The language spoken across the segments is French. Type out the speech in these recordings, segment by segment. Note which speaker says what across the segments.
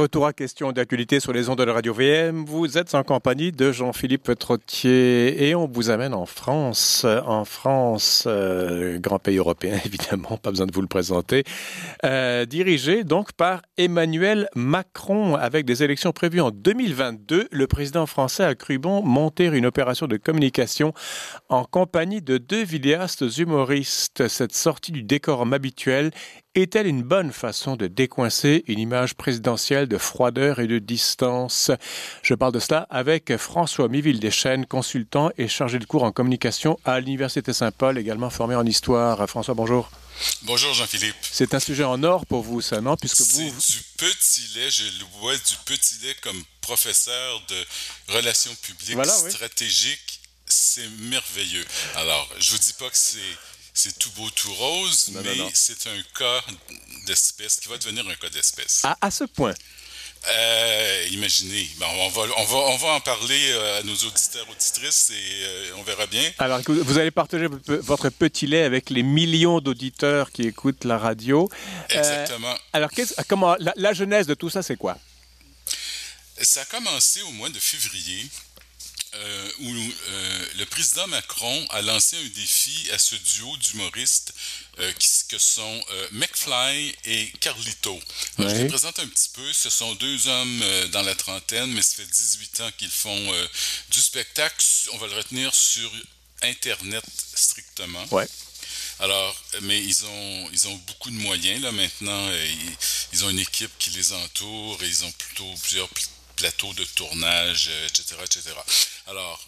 Speaker 1: Retour à question d'actualité sur les ondes de la radio VM. Vous êtes en compagnie de Jean-Philippe Trottier et on vous amène en France. En France, euh, grand pays européen évidemment, pas besoin de vous le présenter, euh, dirigé donc par Emmanuel Macron avec des élections prévues en 2022. Le président français a cru bon monter une opération de communication en compagnie de deux vidéastes humoristes. Cette sortie du décorum habituel est-elle une bonne façon de décoincer une image présidentielle de froideur et de distance? Je parle de cela avec François Miville-Deschênes, consultant et chargé de cours en communication à l'Université Saint-Paul, également formé en histoire. François, bonjour.
Speaker 2: Bonjour Jean-Philippe.
Speaker 1: C'est un sujet en or pour vous, ça, non?
Speaker 2: Puisque vous... C'est du petit lait, je le vois du petit lait comme professeur de relations publiques stratégiques. C'est merveilleux. Alors, je vous dis pas que c'est c'est tout beau, tout rose, mais c'est un cas d'espèce qui va devenir un cas d'espèce.
Speaker 1: À, ce point?
Speaker 2: Euh, imaginez. on, va, on, va, on va en parler euh, à nos auditeurs, auditrices et euh, on verra bien.
Speaker 1: Alors, vous allez partager votre petit lait avec les millions d'auditeurs qui écoutent la radio.
Speaker 2: Exactement.
Speaker 1: alors, comment, la, la genèse de tout ça, c'est quoi?
Speaker 2: Ça a commencé au mois de février euh, où euh, le président Macron a lancé un défi à ce duo d'humoristes euh, que sont McFly et Carlito. je les présente un petit peu. Ce sont deux hommes dans la trentaine, mais ça fait 18 ans qu'ils font du spectacle. On va le retenir sur Internet strictement.
Speaker 1: Ouais.
Speaker 2: Alors, mais ils ont, ils ont beaucoup de moyens là maintenant. Ils, ont une équipe qui les entoure et ils ont plutôt plusieurs plateaux de tournage, etc., etc. Alors,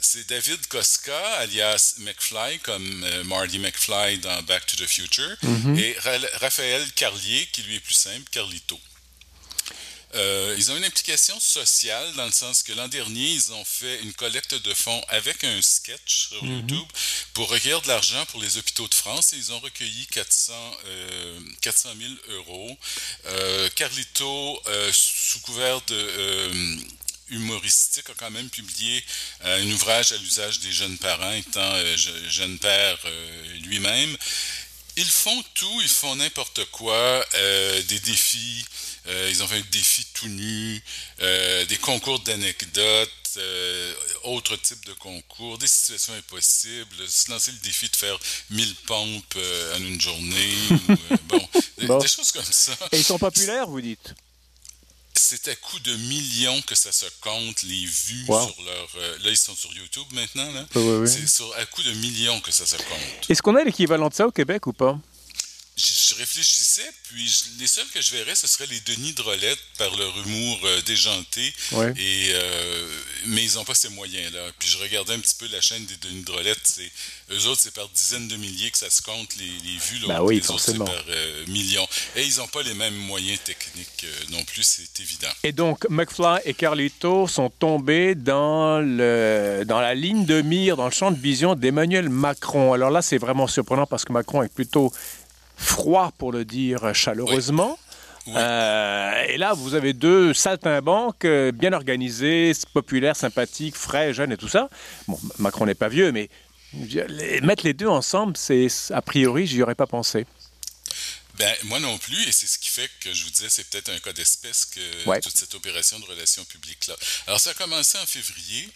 Speaker 2: c'est David Koska, alias McFly, comme euh, Marty McFly dans Back to the Future, mhm. et Raphaël Carlier, qui lui est plus simple, Carlito. Euh, ils ont une implication sociale dans le sens que l'an dernier, ils ont fait une collecte de fonds avec un sketch sur mhm. YouTube pour recueillir de l'argent pour les hôpitaux de France et ils ont recueilli 400, euh, 400 000 euros. Euh, Carlito, euh, sous couvert de humoristique a quand même publié un ouvrage à l'usage des jeunes parents, étant jeune père lui-même. Ils font tout, ils font n'importe quoi, des défis, euh, ils ont fait un défi tout nu, euh, des concours d'anecdotes, euh, autres types de concours, des situations impossibles, se lancer le défi de faire 1000 pompes en une journée, bon, des choses comme ça.
Speaker 1: Et ils sont populaires, vous dites?
Speaker 2: C'est à coup de millions que ça se compte, les vues sur leur... là, ils sont sur YouTube maintenant. Là. C'est à coup de millions que ça se compte.
Speaker 1: Est-ce qu'on a l'équivalent de ça au Québec ou pas?
Speaker 2: Je, réfléchissais, puis les seuls que je verrais, ce seraient les Denis Drolette par leur humour euh, déjanté. Et, euh, mais ils n'ont pas ces moyens-là. Puis je regardais un petit peu la chaîne des Denis Drolette. C'est, eux autres, c'est par dizaines de milliers que ça se compte les, vues.
Speaker 1: Là, ben oui,
Speaker 2: les
Speaker 1: forcément.
Speaker 2: autres, c'est par euh, millions. Et ils n'ont pas les mêmes moyens techniques non plus, c'est évident.
Speaker 1: Et donc, McFly et Carlito sont tombés dans, le, dans la ligne de mire, dans le champ de vision d'Emmanuel Macron. Alors là, c'est vraiment surprenant parce que Macron est plutôt froid pour le dire chaleureusement. Euh, et là, vous avez deux saltimbanques euh, bien organisés, populaires, sympathiques, frais, jeunes et tout ça. Bon, Macron n'est pas vieux, mais mettre les deux ensemble, c'est a priori, j'y aurais pas pensé.
Speaker 2: Ben, moi non plus, et c'est ce qui fait que je vous disais, c'est peut-être un cas d'espèce que toute cette opération de relations publiques-là. Alors, ça a commencé en février,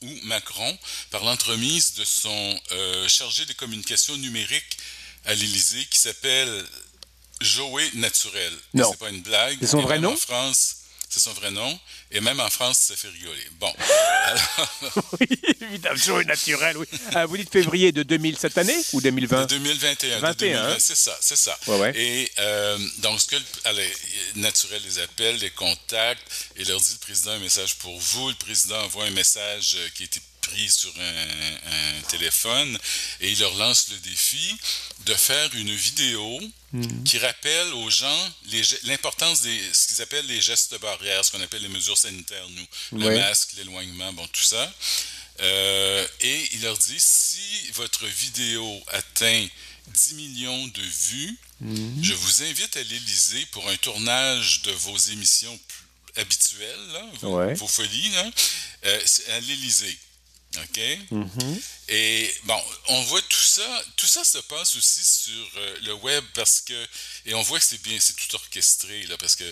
Speaker 2: où Macron, par l'entremise de son euh, chargé des communications numériques à l'Élysée qui s'appelle Joey Naturel.
Speaker 1: Non.
Speaker 2: C'est pas une blague.
Speaker 1: C'est son vrai nom?
Speaker 2: En France, c'est son vrai nom. Et même en France, ça fait rigoler. Bon.
Speaker 1: oui, évidemment, Joey Naturel, oui. Euh, vous dites février de 2000 cette année ou 2020?
Speaker 2: De 2021. 21, c'est ça, c'est ça.
Speaker 1: Ouais, ouais.
Speaker 2: Et euh, donc, ce que allez, Naturel les appelle, les contacte et leur dit le président a un message pour vous. Le président envoie un message euh, qui été pris sur un, téléphone et il leur lance le défi de faire une vidéo mhm. qui rappelle aux gens l'importance de ce qu'ils appellent les gestes barrières, ce qu'on appelle les mesures sanitaires, nous, le masque, l'éloignement, bon, tout ça. Euh, et il leur dit, si votre vidéo atteint 10 millions de vues, mhm. je vous invite à l'Élysée pour un tournage de vos émissions habituelles, vos, folies, euh, à l'Élysée. OK?
Speaker 1: Mm-hmm.
Speaker 2: Et bon, on voit tout ça. Tout ça se passe aussi sur euh, le web parce que. Et on voit que c'est bien, c'est tout orchestré, là, parce que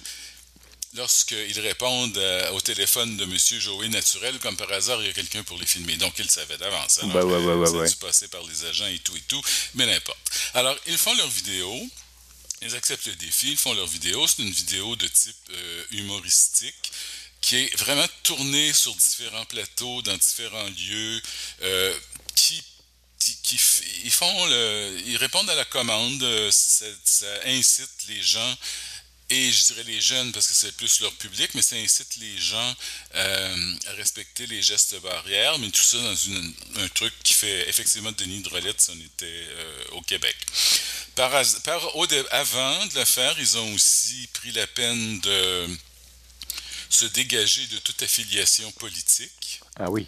Speaker 2: lorsqu'ils répondent au téléphone de M. Joey Naturel, comme par hasard, il y a quelqu'un pour les filmer. Donc, ils le savaient d'avance. Alors,
Speaker 1: bah ouais, ouais, ouais, ouais.
Speaker 2: dû passer par les agents et tout et tout, mais n'importe. Alors, ils font leur vidéo. Ils acceptent le défi, ils font leur vidéo. C'est une vidéo de type euh, humoristique qui est vraiment tournée sur différents plateaux, dans différents lieux, euh, qui, qui, ils font le, ils répondent à la commande. euh, Ça, ça incite les gens et je dirais les jeunes parce que c'est plus leur public, mais ça incite les gens euh, à respecter les gestes barrières, mais tout ça dans une- un truc qui fait effectivement Denis Drolet si on était euh, au Québec. Par, par- au avant de le faire, ils ont aussi pris la peine de se dégager de toute affiliation politique
Speaker 1: Ah oui.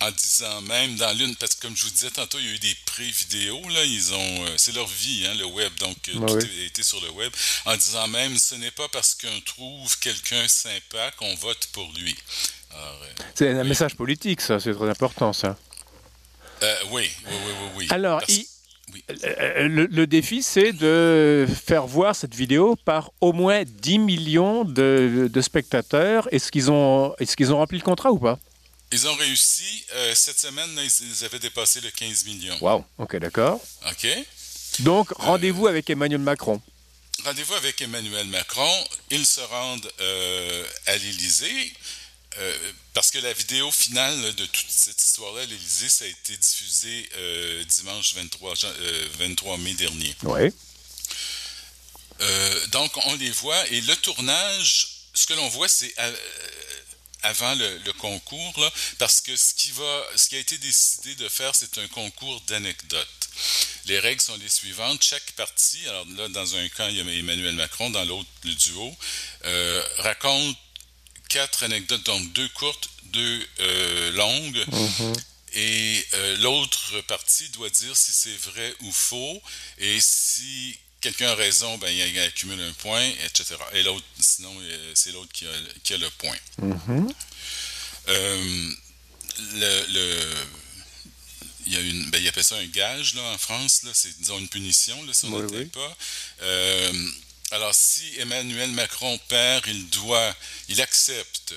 Speaker 2: en disant même dans l'une, parce que comme je vous disais tantôt, il y a eu des pré-vidéos, là, ils ont, euh, c'est leur vie, hein, le web, donc euh,
Speaker 1: Ouais,
Speaker 2: tout
Speaker 1: oui.
Speaker 2: a été sur le web, en disant même, ce n'est pas parce qu'on trouve quelqu'un sympa qu'on vote pour lui. Euh,
Speaker 1: C'est un message politique, ça, c'est très important, ça.
Speaker 2: euh, oui, oui, oui, oui, oui.
Speaker 1: Alors,
Speaker 2: Parce-
Speaker 1: il-
Speaker 2: oui.
Speaker 1: Euh, le, le défi, c'est de faire voir cette vidéo par au moins 10 millions de, de spectateurs. Est-ce qu'ils ont, est qu'ils ont rempli le contrat ou pas?
Speaker 2: Ils ont réussi, euh, cette semaine, là, ils, avaient dépassé le 15 millions.
Speaker 1: Waouh. Ok, d'accord.
Speaker 2: OK?
Speaker 1: Donc, rendez-vous avec Emmanuel Macron.
Speaker 2: Rendez-vous avec Emmanuel Macron. Ils se rendent euh, à l'Élysée. Euh, parce que la vidéo finale là, de toute cette histoire-là à l'Élysée, ça a été diffusé euh, dimanche 23, jan- euh, 23 mai dernier.
Speaker 1: Oui.
Speaker 2: Euh, donc, on les voit et le tournage, ce que l'on voit, c'est avant le, le concours, là, parce que ce qui, va, ce qui a été décidé de faire, c'est un concours d'anecdotes. Les règles sont les suivantes. Chaque partie, alors là, dans un camp, il y a Emmanuel Macron, dans l'autre, le duo, raconte quatre anecdotes, donc deux courtes, deux euh, longues. Et euh, l'autre partie doit dire si c'est vrai ou faux. Et si quelqu'un a raison, ben, il accumule un point, etc. Et l'autre, sinon, euh, c'est l'autre qui a, qui a le point. Euh, le, le- il y a une, ben, il appelle ça un gage là, en France, c'est disons une punition là, si on
Speaker 1: Oui, oui.
Speaker 2: pas. Euh, alors, si Emmanuel Macron perd, il doit, il accepte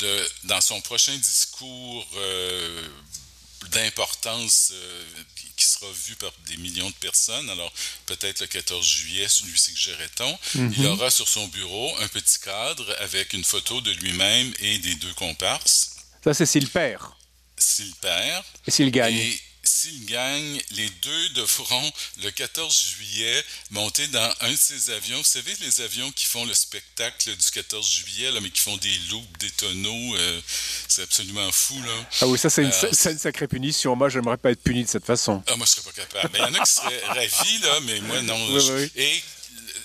Speaker 2: de, dans son prochain discours euh, d'importance euh, qui- sera vu par des millions de personnes, alors peut-être le 14 juillet, lui suggérait-on, il aura sur son bureau un petit cadre avec une photo de lui-même et des deux comparses,
Speaker 1: Ça, c'est s'il perd.
Speaker 2: s'il perd.
Speaker 1: Et s'il gagne.
Speaker 2: Et s'il gagne, les deux devront, le 14 juillet, monter dans un de ces avions. Vous savez, les avions qui font le spectacle du 14 juillet, là, mais qui font des loupes, des tonneaux, euh, c'est absolument fou, là.
Speaker 1: Ah oui, ça, c'est une,
Speaker 2: Euh,
Speaker 1: c'est une sacrée punition. Moi, j'aimerais pas être puni de cette façon.
Speaker 2: Ah, moi, je serais pas capable. Il y en a qui seraient ravis, là, mais moi, non.
Speaker 1: Oui,
Speaker 2: Je-
Speaker 1: oui.
Speaker 2: Et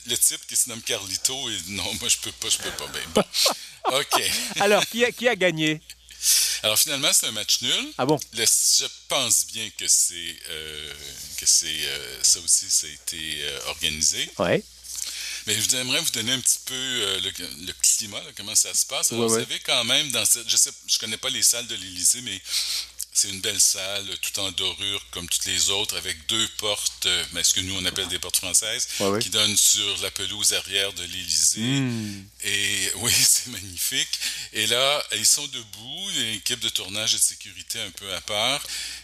Speaker 2: le- le type qui se nomme Carlito, et non, moi, je peux pas, je peux pas. Ben, bon. OK.
Speaker 1: Alors, qui a, qui a gagné?
Speaker 2: Alors, finalement, c'est un match nul.
Speaker 1: Ah bon?
Speaker 2: Le- je pense bien que c'est euh, que c'est euh, ça aussi ça a été euh, organisé.
Speaker 1: Ouais.
Speaker 2: Mais je j'aimerais vous donner un petit peu euh, le, le climat, là, comment ça se passe. Alors,
Speaker 1: Ouais,
Speaker 2: vous
Speaker 1: ouais.
Speaker 2: savez quand même dans cette, je sais, je connais pas les salles de l'Élysée, mais c'est une belle salle, tout en dorure comme toutes les autres, avec deux portes, euh, ben, ce que nous on appelle des portes françaises,
Speaker 1: Ouais,
Speaker 2: qui donnent sur la pelouse arrière de l'Élysée.
Speaker 1: Hmm.
Speaker 2: Et oui, c'est magnifique. Et là, ils sont debout, l'équipe de tournage et de sécurité un peu à part.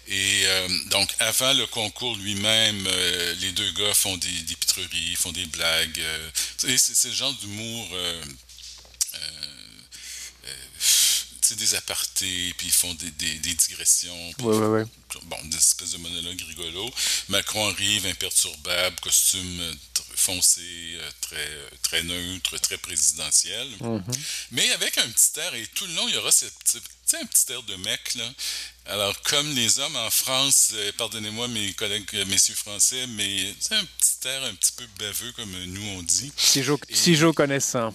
Speaker 2: Et euh, donc, avant le concours lui-même, euh, les deux gars font des, des pitreries, font des blagues. euh, c'est c'est le genre d'humour. euh, euh, euh, des apartés, puis ils font des, des- des digressions. puis
Speaker 1: Ouais, ouais, ouais.
Speaker 2: bon, des espèces de monologues rigolos. Macron arrive imperturbable, costume euh, foncé, euh, très, euh, très neutre, très présidentiel. Mais avec un petit air, et tout le long, il y aura un petit air de mec, là. Alors, comme les hommes en France, pardonnez-moi mes collègues, messieurs français, mais c'est un petit air un petit peu baveux, comme nous on dit.
Speaker 1: Si Joe connaît ça.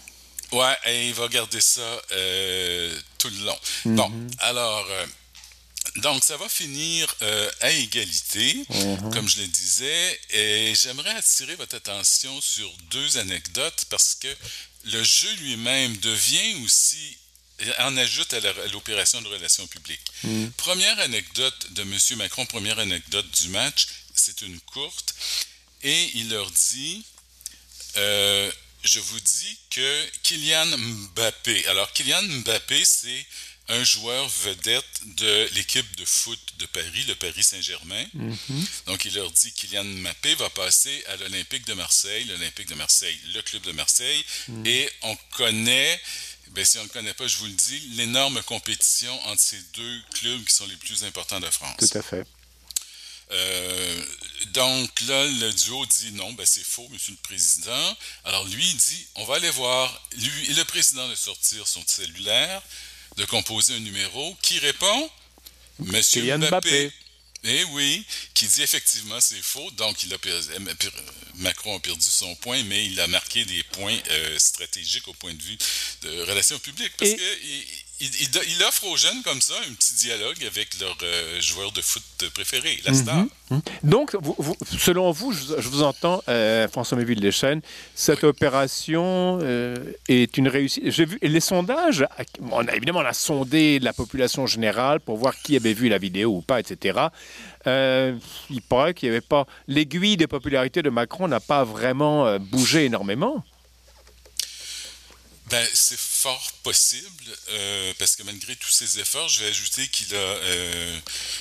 Speaker 2: Ouais, et il va garder ça euh, tout le long. Bon, alors, euh, donc ça va finir euh, à égalité, comme je le disais, et j'aimerais attirer votre attention sur deux anecdotes parce que le jeu lui-même devient aussi en ajoute à l'opération de relations publiques. Première anecdote de M. Macron, première anecdote du match, c'est une courte, et il leur dit euh, je vous dis que Kylian Mbappé, alors Kylian Mbappé, c'est un joueur vedette de l'équipe de foot de Paris, le Paris Saint-Germain.
Speaker 1: Mhm.
Speaker 2: Donc, il leur dit Kylian Mbappé va passer à l'Olympique de Marseille, l'Olympique de Marseille, le club de Marseille.
Speaker 1: Mhm.
Speaker 2: Et on connaît, ben, si on ne le connaît pas, je vous le dis, l'énorme compétition entre ces deux clubs qui sont les plus importants de France.
Speaker 1: Tout à fait.
Speaker 2: Euh, donc là, le duo dit non, ben c'est faux, monsieur le président. Alors lui, il dit, on va aller voir, lui et le président de sortir son cellulaire, de composer un numéro qui répond Monsieur Mbappé.
Speaker 1: Mbappé.
Speaker 2: Eh oui, qui dit effectivement c'est faux. Donc il a Macron a perdu son point, mais il a marqué des points euh, stratégiques au point de vue de relations publiques. Parce
Speaker 1: Et-
Speaker 2: que il, il- il do- il offre aux jeunes comme ça un petit dialogue avec leur euh, joueur de foot préféré, la star.
Speaker 1: Mhm. Donc, vous- vous- selon vous, je, je vous entends, euh, François Méville Deschênes, cette opération euh, est une réussite. J'ai vu les sondages. On a évidemment on a sondé la population générale pour voir qui avait vu la vidéo ou pas, etc. Il paraît qu'il n'y avait pas l'aiguille de popularité de Macron n'a pas vraiment bougé énormément.
Speaker 2: Ben, c'est fort possible, euh, parce que malgré tous ses efforts, je vais ajouter qu'il a, euh,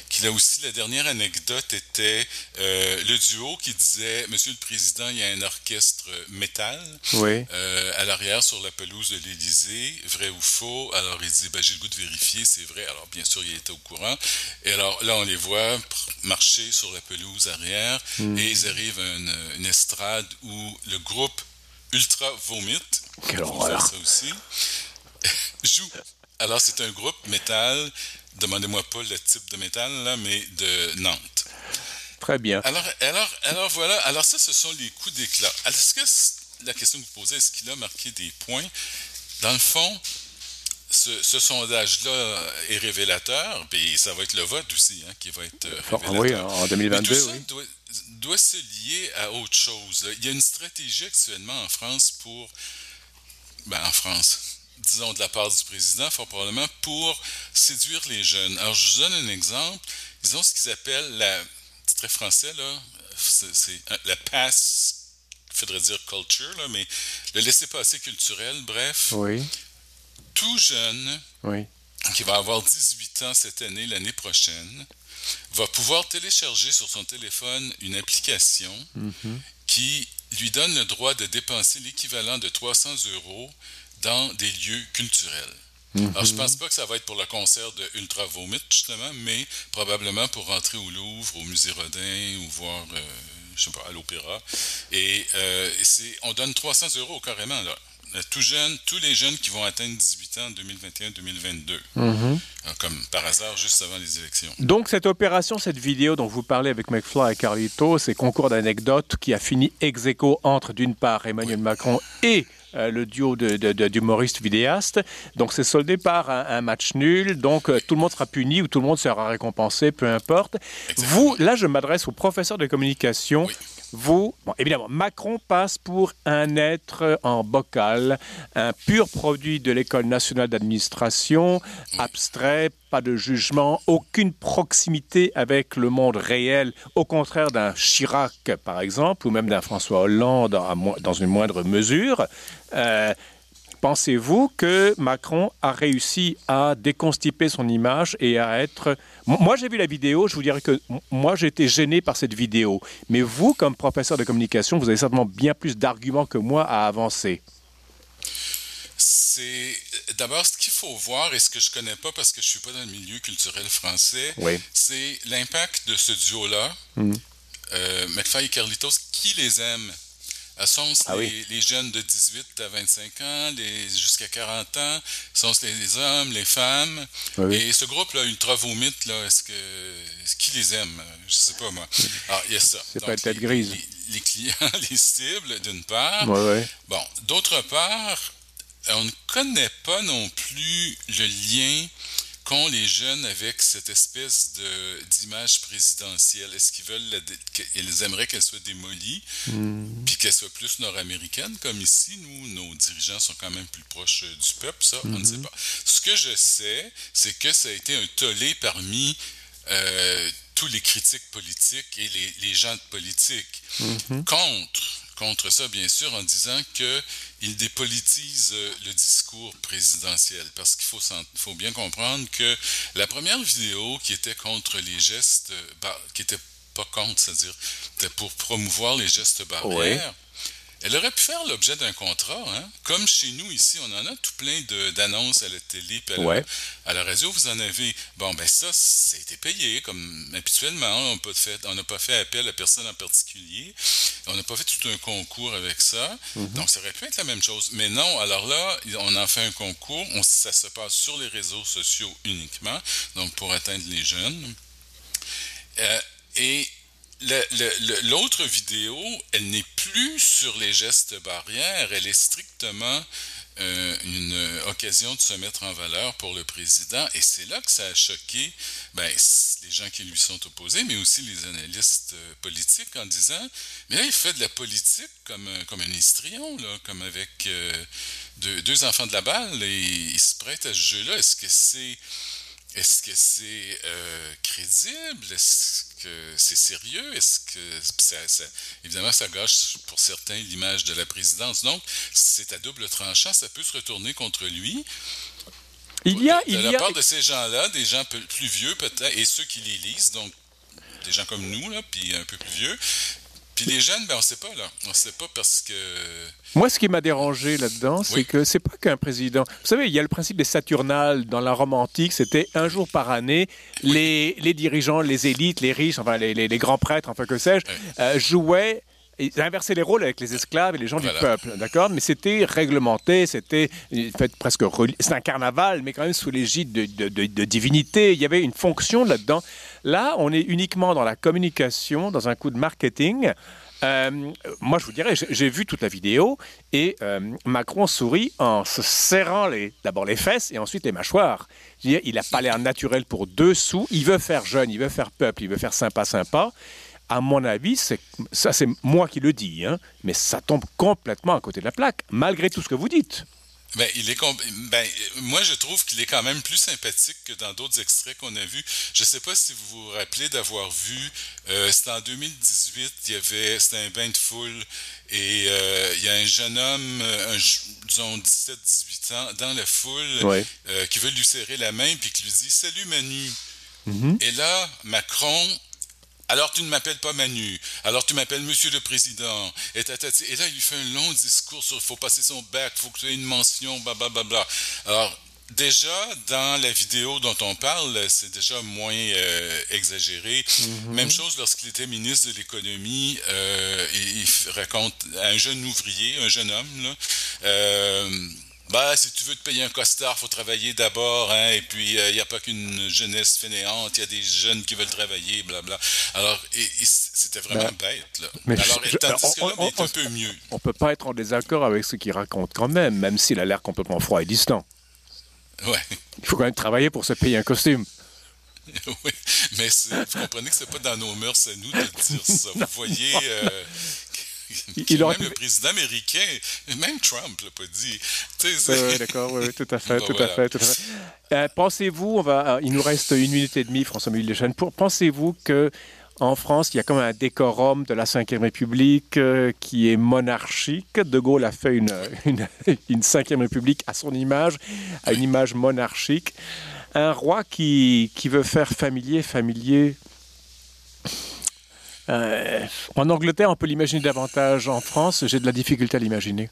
Speaker 2: qu'il a aussi, la dernière anecdote était euh, le duo qui disait, Monsieur le Président, il y a un orchestre métal
Speaker 1: Oui.
Speaker 2: euh, à l'arrière sur la pelouse de l'Élysée, vrai ou faux? Alors il dit, ben, j'ai le goût de vérifier, c'est vrai. Alors bien sûr, il était au courant. Et alors là, on les voit marcher sur la pelouse arrière, et ils arrivent à une, une estrade où le groupe Ultra Vomit,
Speaker 1: Quelle horreur.
Speaker 2: ça aussi, joue. Alors c'est un groupe métal, demandez-moi pas le type de métal, là, mais de Nantes.
Speaker 1: Très bien.
Speaker 2: Alors, alors, alors voilà, alors ça, ce sont les coups d'éclat. Est-ce que la question que vous posez, est-ce qu'il a marqué des points? Dans le fond, ce, ce sondage-là est révélateur, puis ça va être le vote aussi hein, qui va être euh, révélateur.
Speaker 1: oui, en
Speaker 2: Mais
Speaker 1: 2022,
Speaker 2: tout ça
Speaker 1: oui.
Speaker 2: doit, doit se lier à autre chose. Il y a une stratégie actuellement en France pour, ben en France, disons de la part du président, fort probablement, pour séduire les jeunes. Alors, je vous donne un exemple. Ils ont ce qu'ils appellent la, c'est très français, là, c'est, euh, la passe, il faudrait dire culture, là, mais le laisser-passer culturel, bref.
Speaker 1: Oui.
Speaker 2: Tout jeune
Speaker 1: Oui.
Speaker 2: qui va avoir 18 ans cette année, l'année prochaine, va pouvoir télécharger sur son téléphone une application
Speaker 1: Mhm.
Speaker 2: qui lui donne le droit de dépenser l'équivalent de 300 euros dans des lieux culturels. Alors, je pense pas que ça va être pour le concert de Ultra Vomit, justement, mais probablement pour rentrer au Louvre, au Musée Rodin ou voir, euh, je sais pas, à l'Opéra. Et euh, c'est, on donne 300 euros carrément, là. Euh, Tout jeune, tous les jeunes qui vont atteindre 18 ans en 2021-2022.
Speaker 1: Mhm.
Speaker 2: Euh, Comme par hasard, juste avant les élections.
Speaker 1: Donc cette opération, cette vidéo dont vous parlez avec McFly et Carlito, c'est concours d'anecdotes qui a fini ex aequo entre d'une part Emmanuel Macron et euh, le duo de, de- de- d'humoristes vidéastes. Donc c'est soldé par un, un match nul. Donc euh, tout le monde sera puni ou tout le monde sera récompensé, peu importe. Vous, là je m'adresse aux professeurs de communication.
Speaker 2: Oui.
Speaker 1: Vous, évidemment, Macron passe pour un être en bocal, un pur produit de l'École nationale d'administration, abstrait, pas de jugement, aucune proximité avec le monde réel, au contraire d'un Chirac, par exemple, ou même d'un François Hollande dans une moindre mesure. Euh, Pensez-vous que Macron a réussi à déconstiper son image et à être... Moi, j'ai vu la vidéo, je vous dirais que moi, j'ai été gêné par cette vidéo. Mais vous, comme professeur de communication, vous avez certainement bien plus d'arguments que moi à avancer.
Speaker 2: C'est d'abord ce qu'il faut voir et ce que je connais pas parce que je suis pas dans le milieu culturel français.
Speaker 1: Oui.
Speaker 2: C'est l'impact de ce duo-là, euh, McFly et Carlitos, qui les aime? Euh, Sont-ce
Speaker 1: Ah
Speaker 2: les,
Speaker 1: oui.
Speaker 2: les jeunes de 18 à 25 ans, les jusqu'à 40 ans, sont-ce les, les hommes, les femmes?
Speaker 1: Oui, oui.
Speaker 2: Et ce groupe-là, Ultra Vomit, là, est-ce que qui les aime? Je sais pas moi. Alors, il y a ça.
Speaker 1: C'est pas une tête
Speaker 2: les-
Speaker 1: grise.
Speaker 2: Les, les clients, les cibles, d'une part.
Speaker 1: Ouais.
Speaker 2: Bon, d'autre part, on ne connaît pas non plus le lien qu'ont les jeunes avec cette espèce de d'image présidentielle? Est-ce qu'ils veulent la qu'ils aimeraient qu'elle soit démolie, puis qu'elle soit plus nord-américaine, comme ici, nous, nos dirigeants sont quand même plus proches euh, du peuple, ça, on ne sait pas. Ce que je sais, c'est que ça a été un tollé parmi euh, tous les critiques politiques et les, les gens de politique contre contre ça, bien sûr, en disant qu'il dépolitise le discours présidentiel. Parce qu'il faut, faut, bien comprendre que la première vidéo qui était contre les gestes, qui était pas contre, c'est-à-dire pour promouvoir les gestes barrières, elle aurait pu faire l'objet d'un contrat, hein? comme chez nous ici, on en a tout plein d'annonces à la télé, puis à, la, radio, vous en avez. Bon, ben ça, c'était payé, comme habituellement. On n'a pas, fait appel à personne en particulier. On n'a pas fait tout un concours avec ça. Mm-hmm. Donc, ça aurait pu être la même chose. Mais non, alors là, on en fait un concours. On, ça se passe sur les réseaux sociaux uniquement, donc pour atteindre les jeunes. Euh, et L'autre vidéo, elle n'est plus sur les gestes barrières, elle est strictement euh, une occasion de se mettre en valeur pour le président. Et c'est là que ça a choqué ben, les gens qui lui sont opposés, mais aussi les analystes euh, politiques en disant, mais là, il fait de la politique comme, comme un histrion, là, comme avec euh, deux, deux, enfants de la balle, et il se prête à ce jeu-là. Est-ce que c'est est-ce que c'est euh, crédible? Est-ce que c'est sérieux? Est-ce que ça, évidemment, ça gâche pour certains l'image de la présidence. Donc, c'est à double tranchant, ça peut se retourner contre lui.
Speaker 1: Il y a,
Speaker 2: de, la part de ces gens-là, des gens plus vieux peut-être, et ceux qui les lisent, donc des gens comme nous, là, puis un peu plus vieux, puis les jeunes, ben on sait pas là. On sait pas parce que.
Speaker 1: Moi, ce qui m'a dérangé là-dedans, c'est que c'est pas qu'un président. Vous savez, il y a le principe des Saturnales dans la Rome antique. C'était un jour par année, les, les, dirigeants, les élites, les riches, enfin les, les, grands prêtres, enfin que sais-je, euh, jouaient ils inversaient les rôles avec les esclaves et les gens du peuple, d'accord? Mais c'était réglementé, c'était fait presque c'est un carnaval, mais quand même sous l'égide de, de, de, de, divinité. Il y avait une fonction là-dedans. Là, on est uniquement dans la communication, dans un coup de marketing. Euh, moi, je vous dirais, j'ai vu toute la vidéo et euh, Macron sourit en se serrant d'abord les fesses et ensuite les mâchoires. il n'a pas l'air naturel pour deux sous. Il veut faire jeune, il veut faire peuple, il veut faire sympa, sympa. À mon avis, ça c'est moi qui le dis, hein, mais ça tombe complètement à côté de la plaque, malgré tout ce que vous dites.
Speaker 2: Ben, il est ben, moi, je trouve qu'il est quand même plus sympathique que dans d'autres extraits qu'on a vus. Je ne sais pas si vous vous rappelez d'avoir vu, euh, c'était en 2018, il y avait, c'était un bain de foule, et euh, il y a un jeune homme, un, disons 17-18 ans, dans la foule, euh, qui veut lui serrer la main, puis qui lui dit « Salut Manu mm-hmm. Et là, Macron alors tu ne m'appelles pas Manu. Alors tu m'appelles Monsieur le Président. Et, et, là, il fait un long discours sur il faut passer son bac, il faut que tu aies une mention, blablabla. Alors, déjà, dans la vidéo dont on parle, c'est déjà moins euh, exagéré. Mm-hmm. Même chose lorsqu'il était ministre de l'économie, euh, il, raconte à un jeune ouvrier, un jeune homme, là, euh, bah, si tu veux te payer un costard, faut travailler d'abord, hein, et puis il euh, n'y a pas qu'une jeunesse fainéante, il y a des jeunes qui veulent travailler, blabla. Alors, c'était vraiment ben, bête, là. Mais Alors, tandis que là, on, est un peu mieux.
Speaker 1: On peut pas être en désaccord avec ce qu'il raconte quand même, même s'il a l'air complètement froid et distant.
Speaker 2: Ouais.
Speaker 1: Il faut quand même travailler pour se payer un costume.
Speaker 2: oui, mais vous comprenez que c'est pas dans nos mœurs à nous de dire ça. Vous voyez, euh, il même le président américain, même Trump l'a pas dit.
Speaker 1: Oui, d'accord, oui, tout à fait, tout, à fait tout à fait. Euh, pensez-vous, on va, euh, il nous reste une minute et demie, François-Louis Lejeune, pensez-vous que en France, il y a comme un décorum de la Ve République euh, qui est monarchique? De Gaulle a fait une, une, une Ve République à son image, à une image monarchique. Un roi qui, qui veut faire familier, familier, euh, en Angleterre, on peut l'imaginer davantage. En France, j'ai de la difficulté à l'imaginer.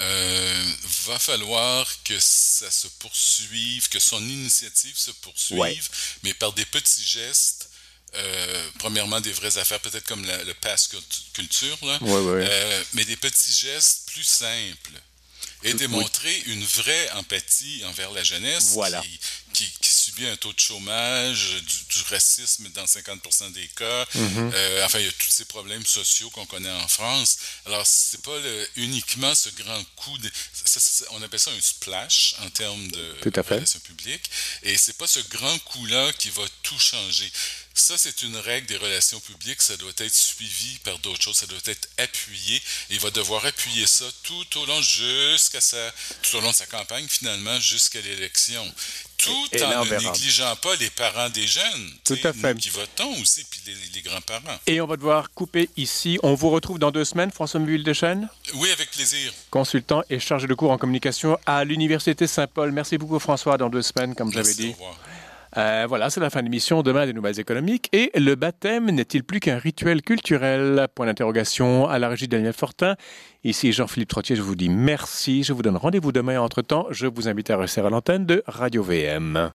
Speaker 2: Euh, va falloir que ça se poursuive, que son initiative se poursuive, mais par des petits gestes. Euh, premièrement, des vraies affaires, peut-être comme le pass culture, là, euh, mais des petits gestes plus simples et démontrer une vraie empathie envers la jeunesse qui, qui, subit un taux de chômage, du, racisme dans 50% des cas. Mm-hmm. Euh, enfin, il y a tous ces problèmes sociaux qu'on connaît en France. Alors, c'est pas uniquement ce grand coup de... on appelle ça un splash en termes de
Speaker 1: tout à fait.
Speaker 2: publique. Et c'est pas ce grand coup-là qui va tout changer Ça, c'est une règle des relations publiques. Ça doit être suivi par d'autres choses. Ça doit être appuyé. Et il va devoir appuyer ça tout au long, jusqu'à sa, tout au long de sa campagne, finalement, jusqu'à l'élection. Tout en ne négligeant pas les parents des jeunes.
Speaker 1: Tout à fait.
Speaker 2: qui votons aussi, puis les, grands-parents.
Speaker 1: Et on va devoir couper ici. On vous retrouve dans deux semaines, François Muville-Deschênes
Speaker 2: Oui, avec plaisir.
Speaker 1: Consultant et chargé de cours en communication à l'Université Saint-Paul. Merci beaucoup, François, dans deux semaines, comme j'avais dit. Au revoir. Euh, voilà, c'est la fin de l'émission. Demain, des nouvelles économiques. Et le baptême n'est-il plus qu'un rituel culturel? Point d'interrogation à la régie Daniel Fortin. Ici Jean-Philippe Trottier, je vous dis merci. Je vous donne rendez-vous demain. Entre-temps, je vous invite à rester à l'antenne de Radio VM.